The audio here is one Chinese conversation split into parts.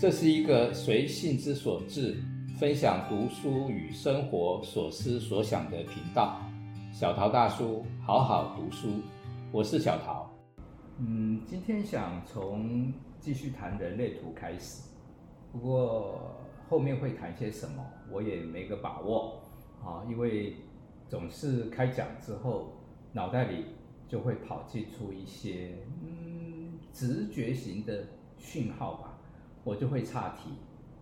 这是一个随性之所至，分享读书与生活所思所想的频道。小陶大叔，好好读书，我是小陶。嗯，今天想从继续谈人类图开始，不过后面会谈些什么，我也没个把握啊，因为总是开讲之后，脑袋里就会跑进出一些嗯直觉型的讯号吧。我就会岔题，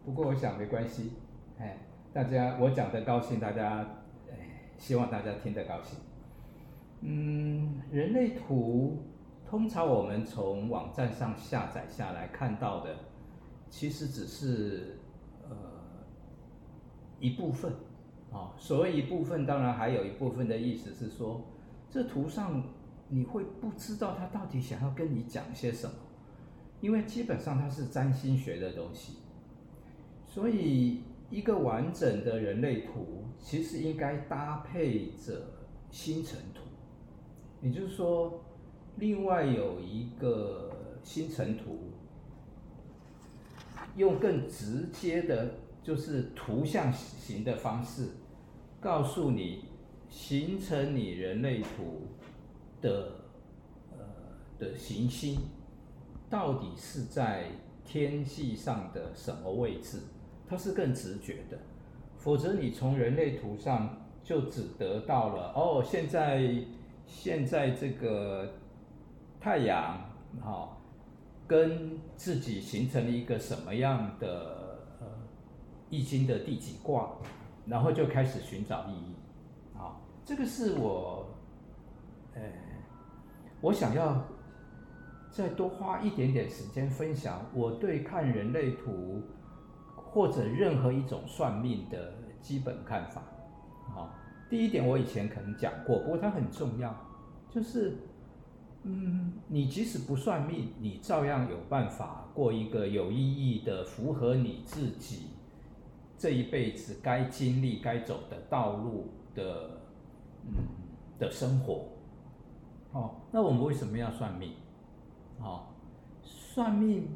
不过我想没关系，哎，大家我讲的高兴，大家哎，希望大家听得高兴。嗯，人类图通常我们从网站上下载下来看到的，其实只是呃一部分啊、所谓一部分，当然还有一部分的意思是说，这图上你会不知道他到底想要跟你讲些什么。因为基本上它是占星学的东西，所以一个完整的人类图其实应该搭配着星辰图，也就是说，另外有一个星辰图，用更直接的，就是图像型的方式，告诉你形成你人类图的呃的行星。到底是在天际上的什么位置？它是更直觉的，否则你从人类图上就只得到了哦，现在现在这个太阳好，跟自己形成了一个什么样的呃易经的第几卦，然后就开始寻找意义。好，这个是我，呃，我想要。再多花一点点时间分享我对看人类图或者任何一种算命的基本看法。好，第一点我以前可能讲过，不过它很重要，就是，嗯，你即使不算命，你照样有办法过一个有意义的、符合你自己这一辈子该经历、该走的道路的，嗯，的生活。哦，那我们为什么要算命？哦，算命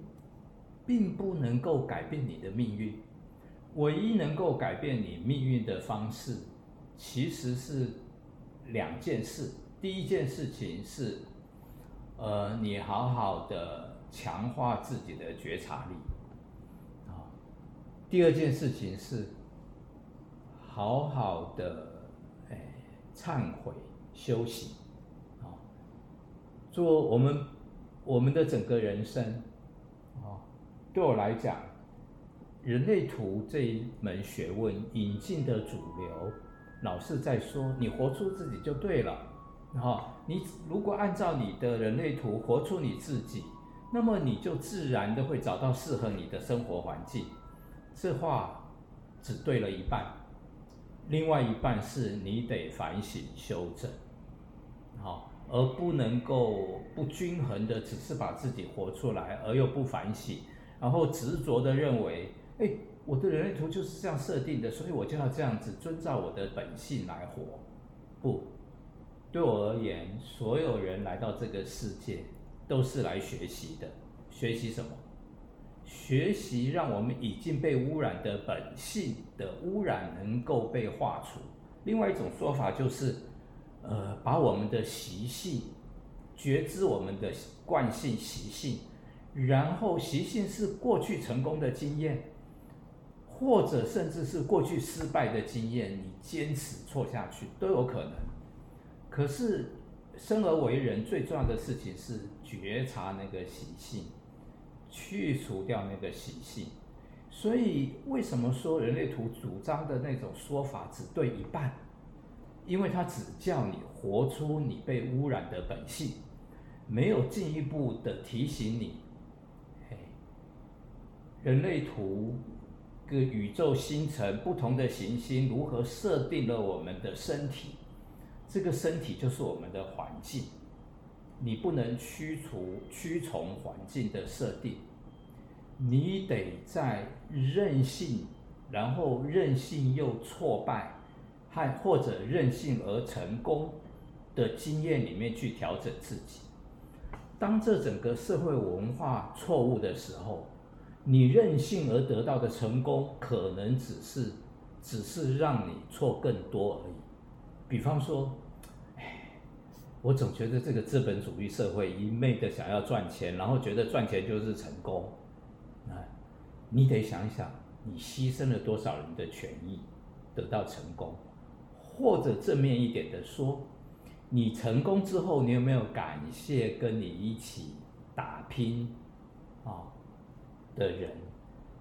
并不能够改变你的命运，唯一能够改变你命运的方式，其实是两件事。第一件事情是，呃，你好好的强化自己的觉察力，啊，第二件事情是，好好的哎忏悔修行，啊，做我们。我们的整个人生，啊，对我来讲，人类图这一门学问引进的主流，老是在说你活出自己就对了，啊，你如果按照你的人类图活出你自己，那么你就自然的会找到适合你的生活环境。这话只对了一半，另外一半是你得反省修正，好。而不能够不均衡的，只是把自己活出来，而又不反省，然后执着的认为，哎，我的人类图就是这样设定的，所以我就要这样子遵照我的本性来活。不，对我而言，所有人来到这个世界都是来学习的。学习什么？学习让我们已经被污染的本性的污染能够被化除。另外一种说法就是。呃，把我们的习性觉知，我们的惯性习性，然后习性是过去成功的经验，或者甚至是过去失败的经验，你坚持错下去都有可能。可是生而为人最重要的事情是觉察那个习性，去除掉那个习性。所以为什么说人类图主张的那种说法只对一半？因为它只叫你活出你被污染的本性，没有进一步的提醒你，嘿，人类图跟宇宙星辰不同的行星如何设定了我们的身体，这个身体就是我们的环境，你不能驱除驱从环境的设定，你得在任性，然后任性又挫败。和或者任性而成功的经验里面去调整自己。当这整个社会文化错误的时候，你任性而得到的成功，可能只是只是让你错更多而已。比方说，哎，我总觉得这个资本主义社会一昧的想要赚钱，然后觉得赚钱就是成功。啊，你得想一想，你牺牲了多少人的权益得到成功，或者正面一点的说，你成功之后，你有没有感谢跟你一起打拼啊？的人，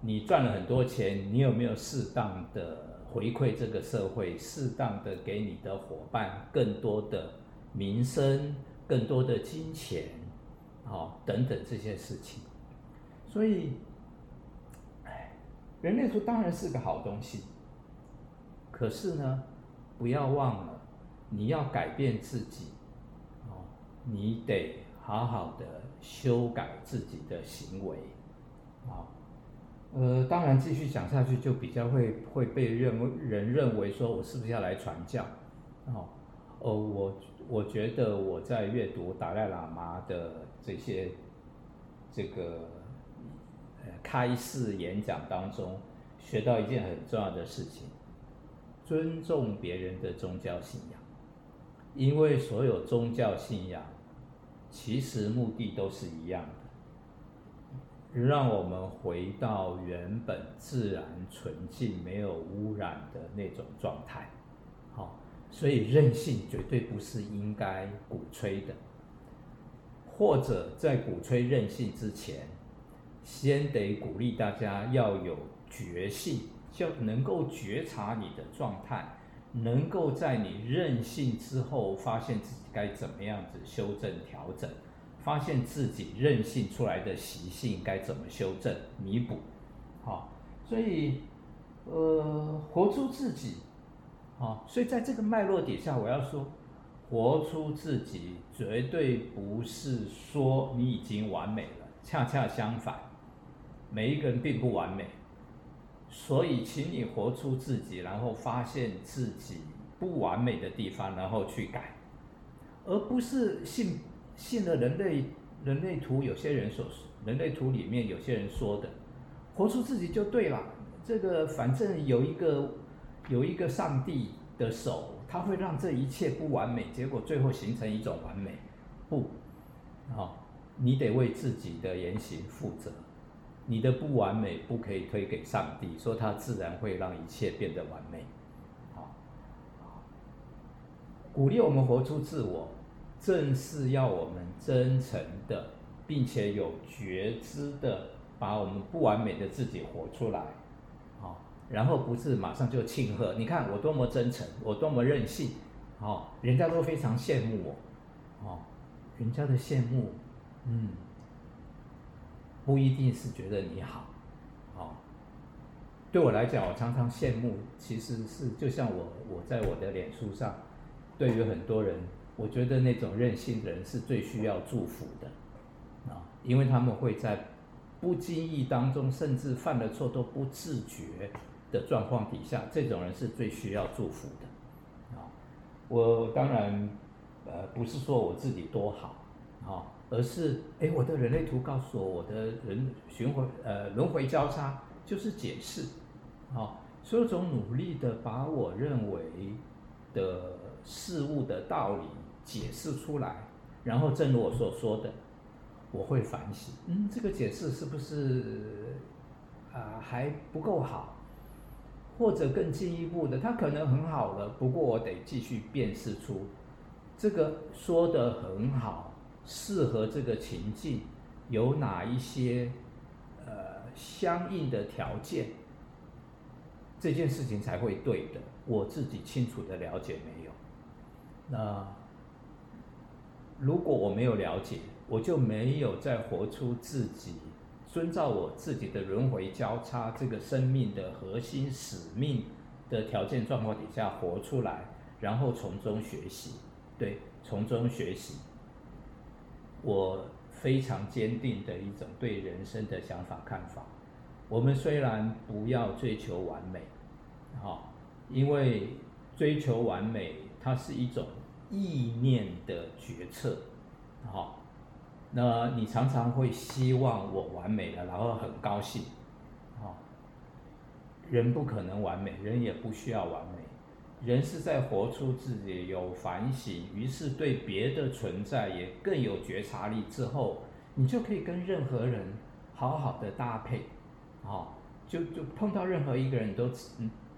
你赚了很多钱，你有没有适当的回馈这个社会？适当的给你的伙伴更多的名声、更多的金钱，好，等等这些事情。所以，哎，人类图当然是个好东西，可是呢，不要忘了，你要改变自己，哦，你得好好的修改自己的行为。啊，呃，当然继续讲下去就比较会会被认为人认为说我是不是要来传教？哦，呃，我我觉得我在阅读达赖喇嘛的这些这个呃开示演讲当中，学到一件很重要的事情：尊重别人的宗教信仰，因为所有宗教信仰其实目的都是一样的。让我们回到原本自然纯净、没有污染的那种状态。好，所以任性绝对不是应该鼓吹的。或者在鼓吹任性之前，先得鼓励大家要有觉性，就能够觉察你的状态，能够在你任性之后，发现自己该怎么样子修正调整。发现自己任性出来的习性该怎么修正、弥补，好，所以，呃，活出自己，好，所以在这个脉络底下，我要说，活出自己绝对不是说你已经完美了，恰恰相反，每一个人并不完美，所以，请你活出自己，然后发现自己不完美的地方，然后去改，而不是信。信了人类人类图，有些人所人类图里面有些人说的，活出自己就对了。这个反正有一个有一个上帝的手，他会让这一切不完美，结果最后形成一种完美。不，啊，你得为自己的言行负责。你的不完美不可以推给上帝，说他自然会让一切变得完美。好，鼓励我们活出自我。正是要我们真诚的，并且有觉知的，把我们不完美的自己活出来，好，然后不是马上就庆贺，你看我多么真诚，我多么任性，好，人家都非常羡慕我，哦，人家的羡慕，嗯，不一定是觉得你好，好，对我来讲，我常常羡慕，其实是就像我我在我的脸书上，对于很多人。我觉得那种任性的人是最需要祝福的，啊，因为他们会在不经意当中，甚至犯了错都不自觉的状况底下，这种人是最需要祝福的，啊，我当然，呃，不是说我自己多好，啊，而是，哎，我的人类图告诉我，我的人循环，呃，轮回交叉就是解释，啊，所有种努力的把我认为的事物的道理。解释出来，然后正如我所说的，我会反省，嗯，这个解释是不是啊、还不够好，或者更进一步的，它可能很好了，不过我得继续辨识出这个说得很好，适合这个情境有哪一些呃相应的条件，这件事情才会对的。我自己清楚的了解没有？那。如果我没有了解，我就没有再活出自己，遵照我自己的轮回交叉这个生命的核心使命的条件状况底下活出来，然后从中学习，对，从中学习。我非常坚定的一种对人生的想法看法。我们虽然不要追求完美，好，因为追求完美，它是一种。意念的决策，好，那你常常会希望我完美了，然后很高兴，哦，人不可能完美，人也不需要完美，人是在活出自己有反省，于是对别的存在也更有觉察力之后，你就可以跟任何人好好的搭配，哦，就就碰到任何一个人都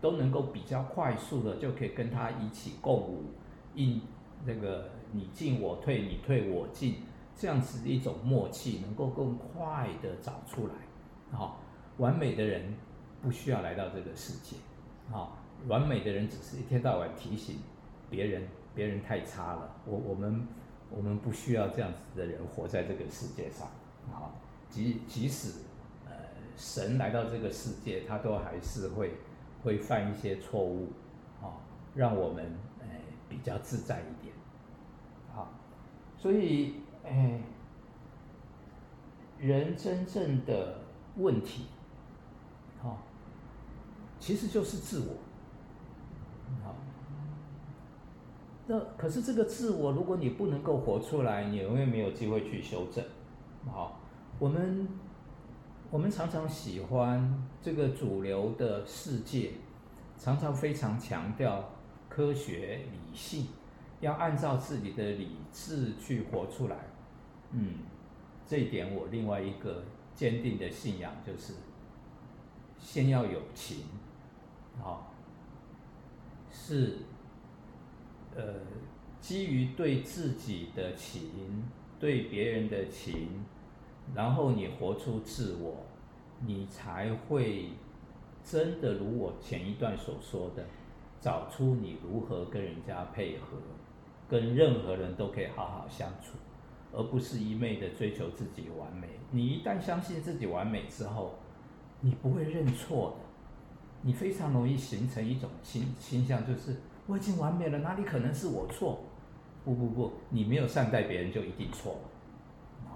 都能够比较快速的就可以跟他一起共舞，应那个你进我退，你退我进。这样子一种默契，能够更快的找出来，好、完美的人不需要来到这个世界，啊、完美的人只是一天到晚提醒别人，别人太差了，我我们我们不需要这样子的人活在这个世界上，啊、即即使呃神来到这个世界，他都还是会会犯一些错误，啊、让我们呃比较自在一点，好、所以。哎，人真正的问题，好，其实就是自我，好。那可是这个自我，如果你不能够活出来，你永远没有机会去修正。好，我们我们常常喜欢这个主流的世界，常常非常强调科学理性，要按照自己的理智去活出来。嗯，这一点我另外一个坚定的信仰就是，先要有情，好，是，呃，基于对自己的情，对别人的情，然后你活出自我，你才会真的如我前一段所说的，找出你如何跟人家配合，跟任何人都可以好好相处。而不是一昧的追求自己完美。你一旦相信自己完美之后，你不会认错的。你非常容易形成一种倾倾向，就是我已经完美了，哪里可能是我错？不不不，你没有善待别人就一定错了。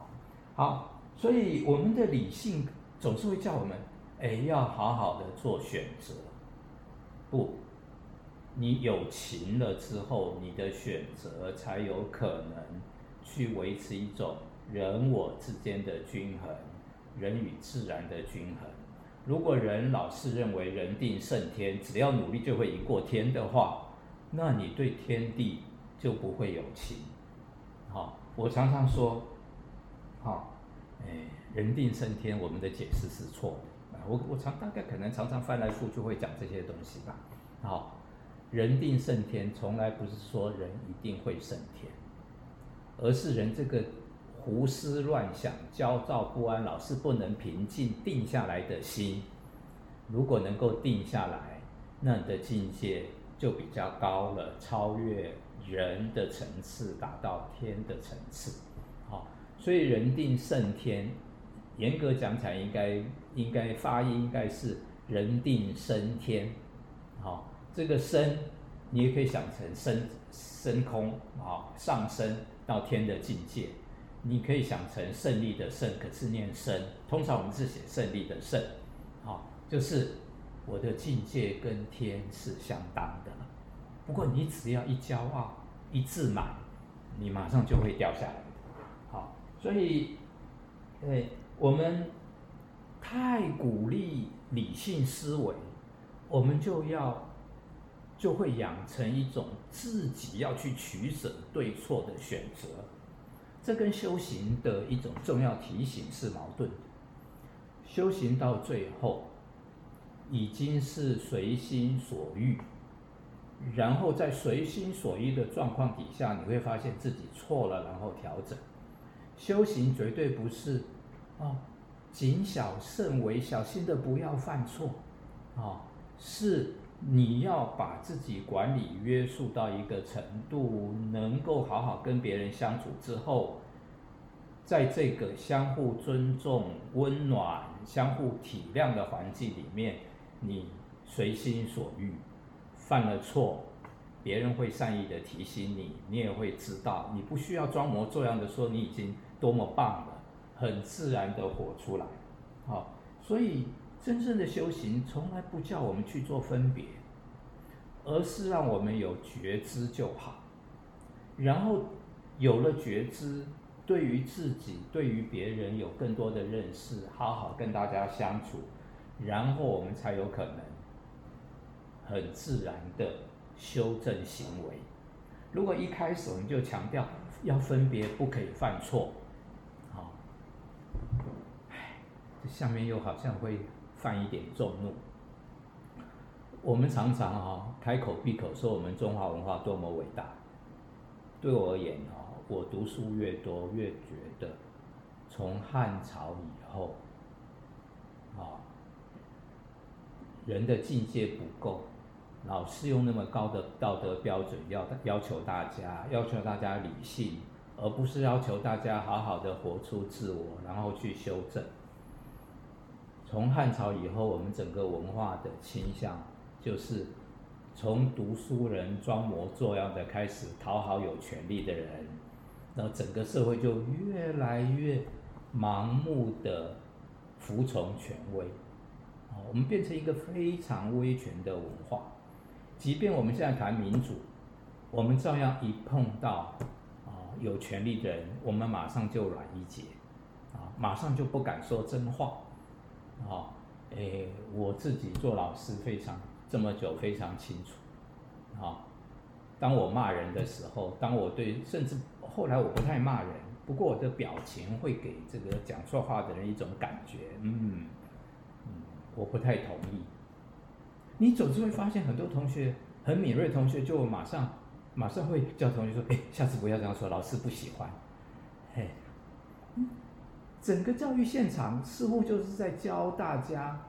好，所以我们的理性总是会叫我们，哎，要好好的做选择。不，你有情了之后，你的选择才有可能。去维持一种人我之间的均衡，人与自然的均衡。如果人老是认为人定胜天，只要努力就会赢过天的话，那你对天地就不会有情。好，我常常说，好，哎，人定胜天，我们的解释是错的。我我常大概可能常常翻来覆去会讲这些东西吧。好，人定胜天，从来不是说人一定会胜天。而是人这个胡思乱想、焦躁不安、老是不能平静定下来的心，如果能够定下来，那你的境界就比较高了，超越人的层次，达到天的层次。好，所以人定胜天，严格讲起来应该应该发音应该是人定升天。好，这个升你也可以想成升升空啊，上升。到天的境界，你可以想成胜利的胜，可是念胜。通常我们是写胜利的胜，好，就是我的境界跟天是相当的。不过你只要一骄傲、一自满，你马上就会掉下来。好，所以，对，我们太鼓励理性思维，我们就要。就会养成一种自己要去取舍对错的选择，这跟修行的一种重要提醒是矛盾的。修行到最后，已经是随心所欲，然后在随心所欲的状况底下，你会发现自己错了，然后调整。修行绝对不是哦，谨小慎微，小心的不要犯错，哦，是。你要把自己管理约束到一个程度，能够好好跟别人相处之后，在这个相互尊重、温暖、相互体谅的环境里面，你随心所欲，犯了错，别人会善意的提醒你，你也会知道，你不需要装模作样的说你已经多么棒了，很自然的活出来。好，所以。真正的修行从来不叫我们去做分别，而是让我们有觉知就好。然后有了觉知，对于自己、对于别人有更多的认识，好好跟大家相处，然后我们才有可能很自然的修正行为。如果一开始我们就强调要分别，不可以犯错，好，唉，这下面又好像会犯一点众怒。我们常常啊，开口闭口说我们中华文化多么伟大。对我而言啊，我读书越多，越觉得从汉朝以后，啊，人的境界不够，老是用那么高的道德标准要要求大家，要求大家理性，而不是要求大家好好的活出自我，然后去修正。从汉朝以后，我们整个文化的倾向就是。从读书人装模作样的开始讨好有权力的人，然后整个社会就越来越盲目的服从权威，啊，我们变成一个非常威权的文化。即便我们现在谈民主，我们照样一碰到啊有权力的人，我们马上就软一截，啊，马上就不敢说真话，啊，诶，我自己做老师非常。这么久非常清楚，啊，当我骂人的时候，当我对，甚至后来我不太骂人，不过我的表情会给这个讲错话的人一种感觉，嗯，嗯，我不太同意。你总是会发现很多同学很敏锐，同学就马上马上会叫同学说，哎，下次不要这样说，老师不喜欢。整个教育现场似乎就是在教大家。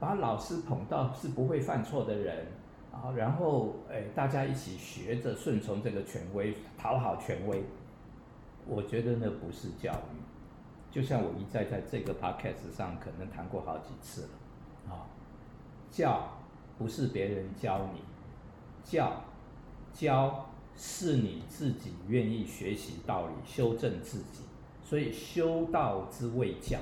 把老师捧到是不会犯错的人啊，然后哎，大家一起学着顺从这个权威，讨好权威。我觉得那不是教育，就像我一再在这个 podcast 上可能谈过好几次了啊。教不是别人教你，教教是你自己愿意学习道理，修正自己。所以修道之谓教，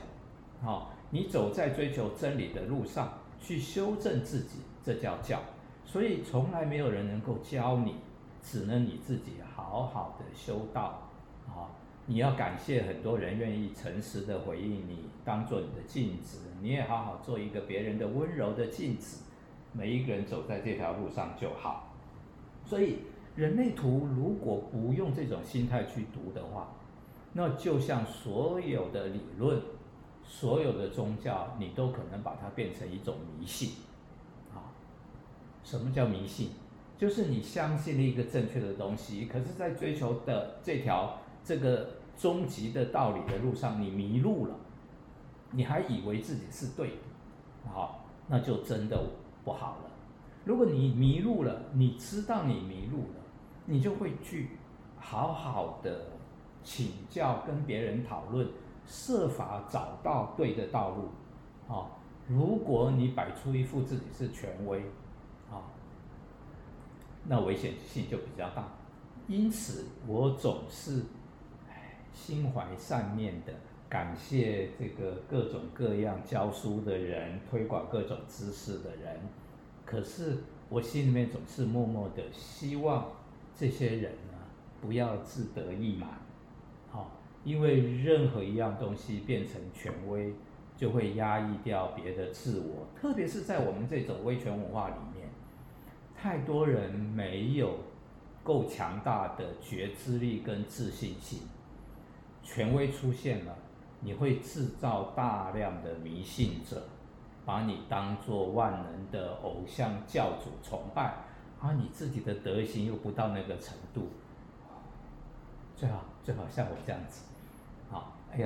好。你走在追求真理的路上，去修正自己，这叫教。所以从来没有人能够教你，只能你自己好好的修道。啊，你要感谢很多人愿意诚实的回应你，当做你的镜子，你也好好做一个别人的温柔的镜子。每一个人走在这条路上就好。所以人类图如果不用这种心态去读的话，那就像所有的理论。所有的宗教，你都可能把它变成一种迷信，啊，什么叫迷信？就是你相信了一个正确的东西，可是，在追求的这条这个终极的道理的路上，你迷路了，你还以为自己是对的，好，那就真的不好了。如果你迷路了，你知道你迷路了，你就会去好好的请教，跟别人讨论。设法找到对的道路，啊，如果你摆出一副自己是权威，啊，那危险性就比较大。因此，我总是，心怀善念的，感谢这个各种各样教书的人，推广各种知识的人。可是，我心里面总是默默的希望这些人呢，不要自得意满，因为任何一样东西变成权威，就会压抑掉别的自我，特别是在我们这种威权文化里面，太多人没有够强大的觉知力跟自信心。权威出现了，你会制造大量的迷信者，把你当做万能的偶像教主崇拜，而你自己的德行又不到那个程度，最好最好像我这样子。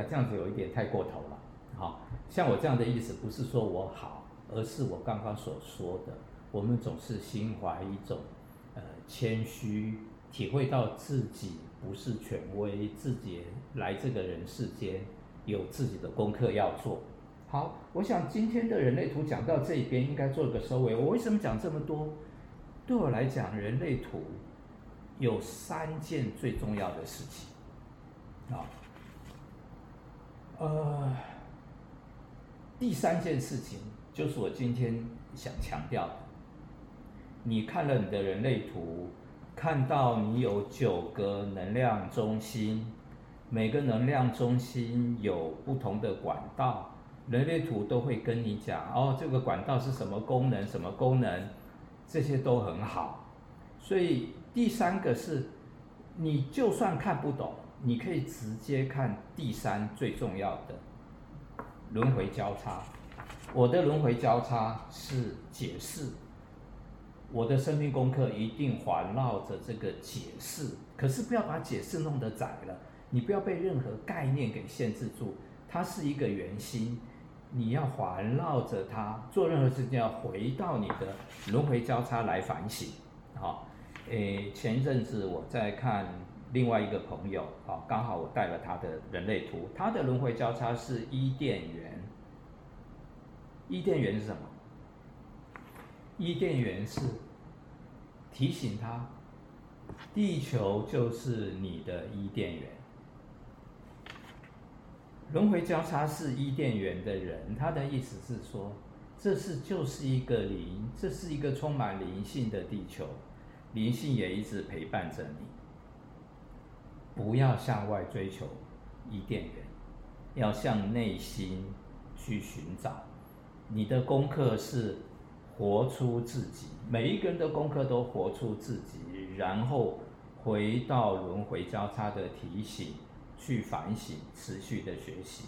这样子有一点太过头了。好，像我这样的意思，不是说我好，而是我刚刚所说的，我们总是心怀一种呃谦虚，体会到自己不是权威，自己来这个人世间有自己的功课要做。好，我想今天的人类图讲到这边，应该做个收尾。我为什么讲这么多？对我来讲，人类图有三件最重要的事情。好。呃，第三件事情就是我今天想强调的。你看了你的人类图，看到你有九个能量中心，每个能量中心有不同的管道，人类图都会跟你讲哦，这个管道是什么功能，什么功能，这些都很好。所以第三个是，你就算看不懂，你可以直接看第三最重要的轮回交叉。我的轮回交叉是解释，我的生命功课一定环绕着这个解释，可是不要把解释弄得窄了。你不要被任何概念给限制住，它是一个圆心，你要环绕着它做任何事情，要回到你的轮回交叉来反省。好，诶，前一阵子我在看另外一个朋友，啊，刚好我带了他的人类图，他的轮回交叉是伊甸园。伊甸园是什么？伊甸园是提醒他，地球就是你的伊甸园。轮回交叉是伊甸园的人，他的意思是说，这是就是一个灵，这是一个充满灵性的地球，灵性也一直陪伴着你。不要向外追求伊甸园，要向内心去寻找。你的功课是活出自己，每一个人的功课都活出自己，然后回到轮回交叉的提醒。去反省，持续的学习。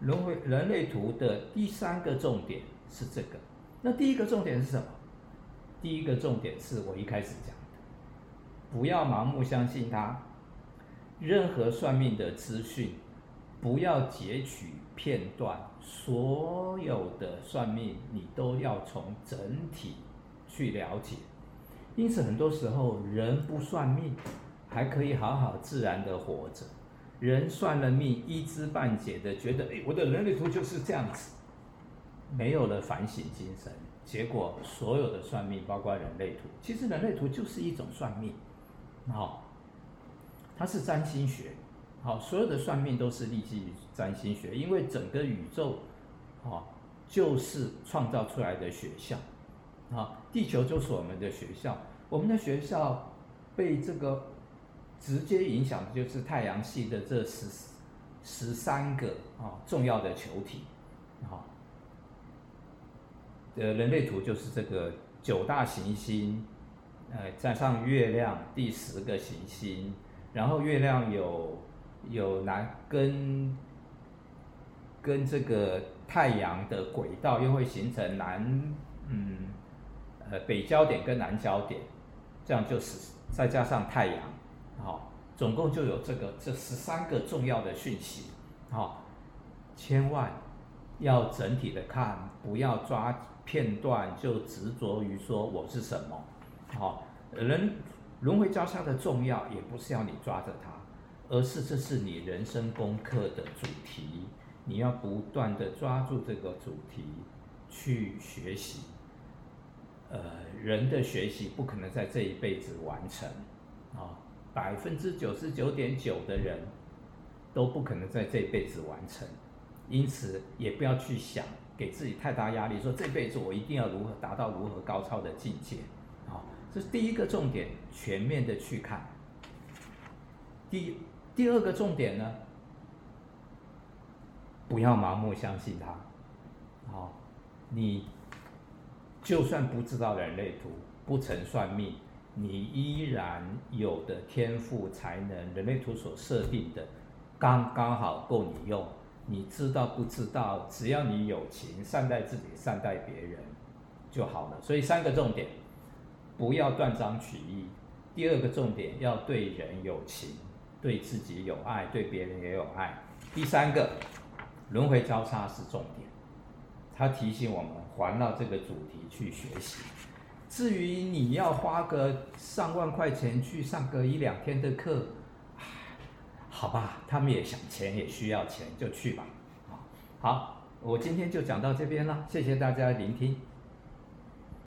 轮回人类图的第三个重点是这个。那第一个重点是什么？第一个重点是我一开始讲的，不要盲目相信它。任何算命的资讯，不要截取片段。所有的算命，你都要从整体去了解。因此，很多时候人不算命，还可以好好自然的活着。人算了命，一知半解的觉得，诶，我的人类图就是这样子，没有了反省精神，结果所有的算命，包括人类图，其实人类图就是一种算命，好，它是占星学，好，所有的算命都是立基于占星学，因为整个宇宙，啊，就是创造出来的学校，啊，地球就是我们的学校，我们的学校被这个。直接影响的就是太阳系的这十十三个啊重要的球体，啊，呃，人类图就是这个九大行星，呃，加上月亮第十个行星，然后月亮有有南跟跟这个太阳的轨道又会形成南嗯呃北焦点跟南焦点，这样就是再加上太阳。好，总共就有这个这十三个重要的讯息，好，千万要整体的看，不要抓片段就执着于说我是什么，好，人轮回交叉的重要也不是要你抓着它，而是这是你人生功课的主题，你要不断的抓住这个主题去学习，呃，人的学习不可能在这一辈子完成，啊。百分之九十九点九的人都不可能在这一辈子完成，因此也不要去想给自己太大压力，说这辈子我一定要如何达到如何高超的境界，这是第一个重点，全面的去看。第第二个重点呢，不要盲目相信它，好，你就算不知道人类图，不曾算命。你依然有的天赋才能，人类图所设定的，刚刚好够你用。你知道不知道？只要你有情，善待自己，善待别人就好了。所以三个重点，不要断章取义。第二个重点，要对人有情，对自己有爱，对别人也有爱。第三个，轮回交叉是重点，它提醒我们环绕这个主题去学习。至于你要花个上万块钱去上个一两天的课，好吧，他们也想钱，也需要钱，就去吧。好，我今天就讲到这边了，谢谢大家聆听。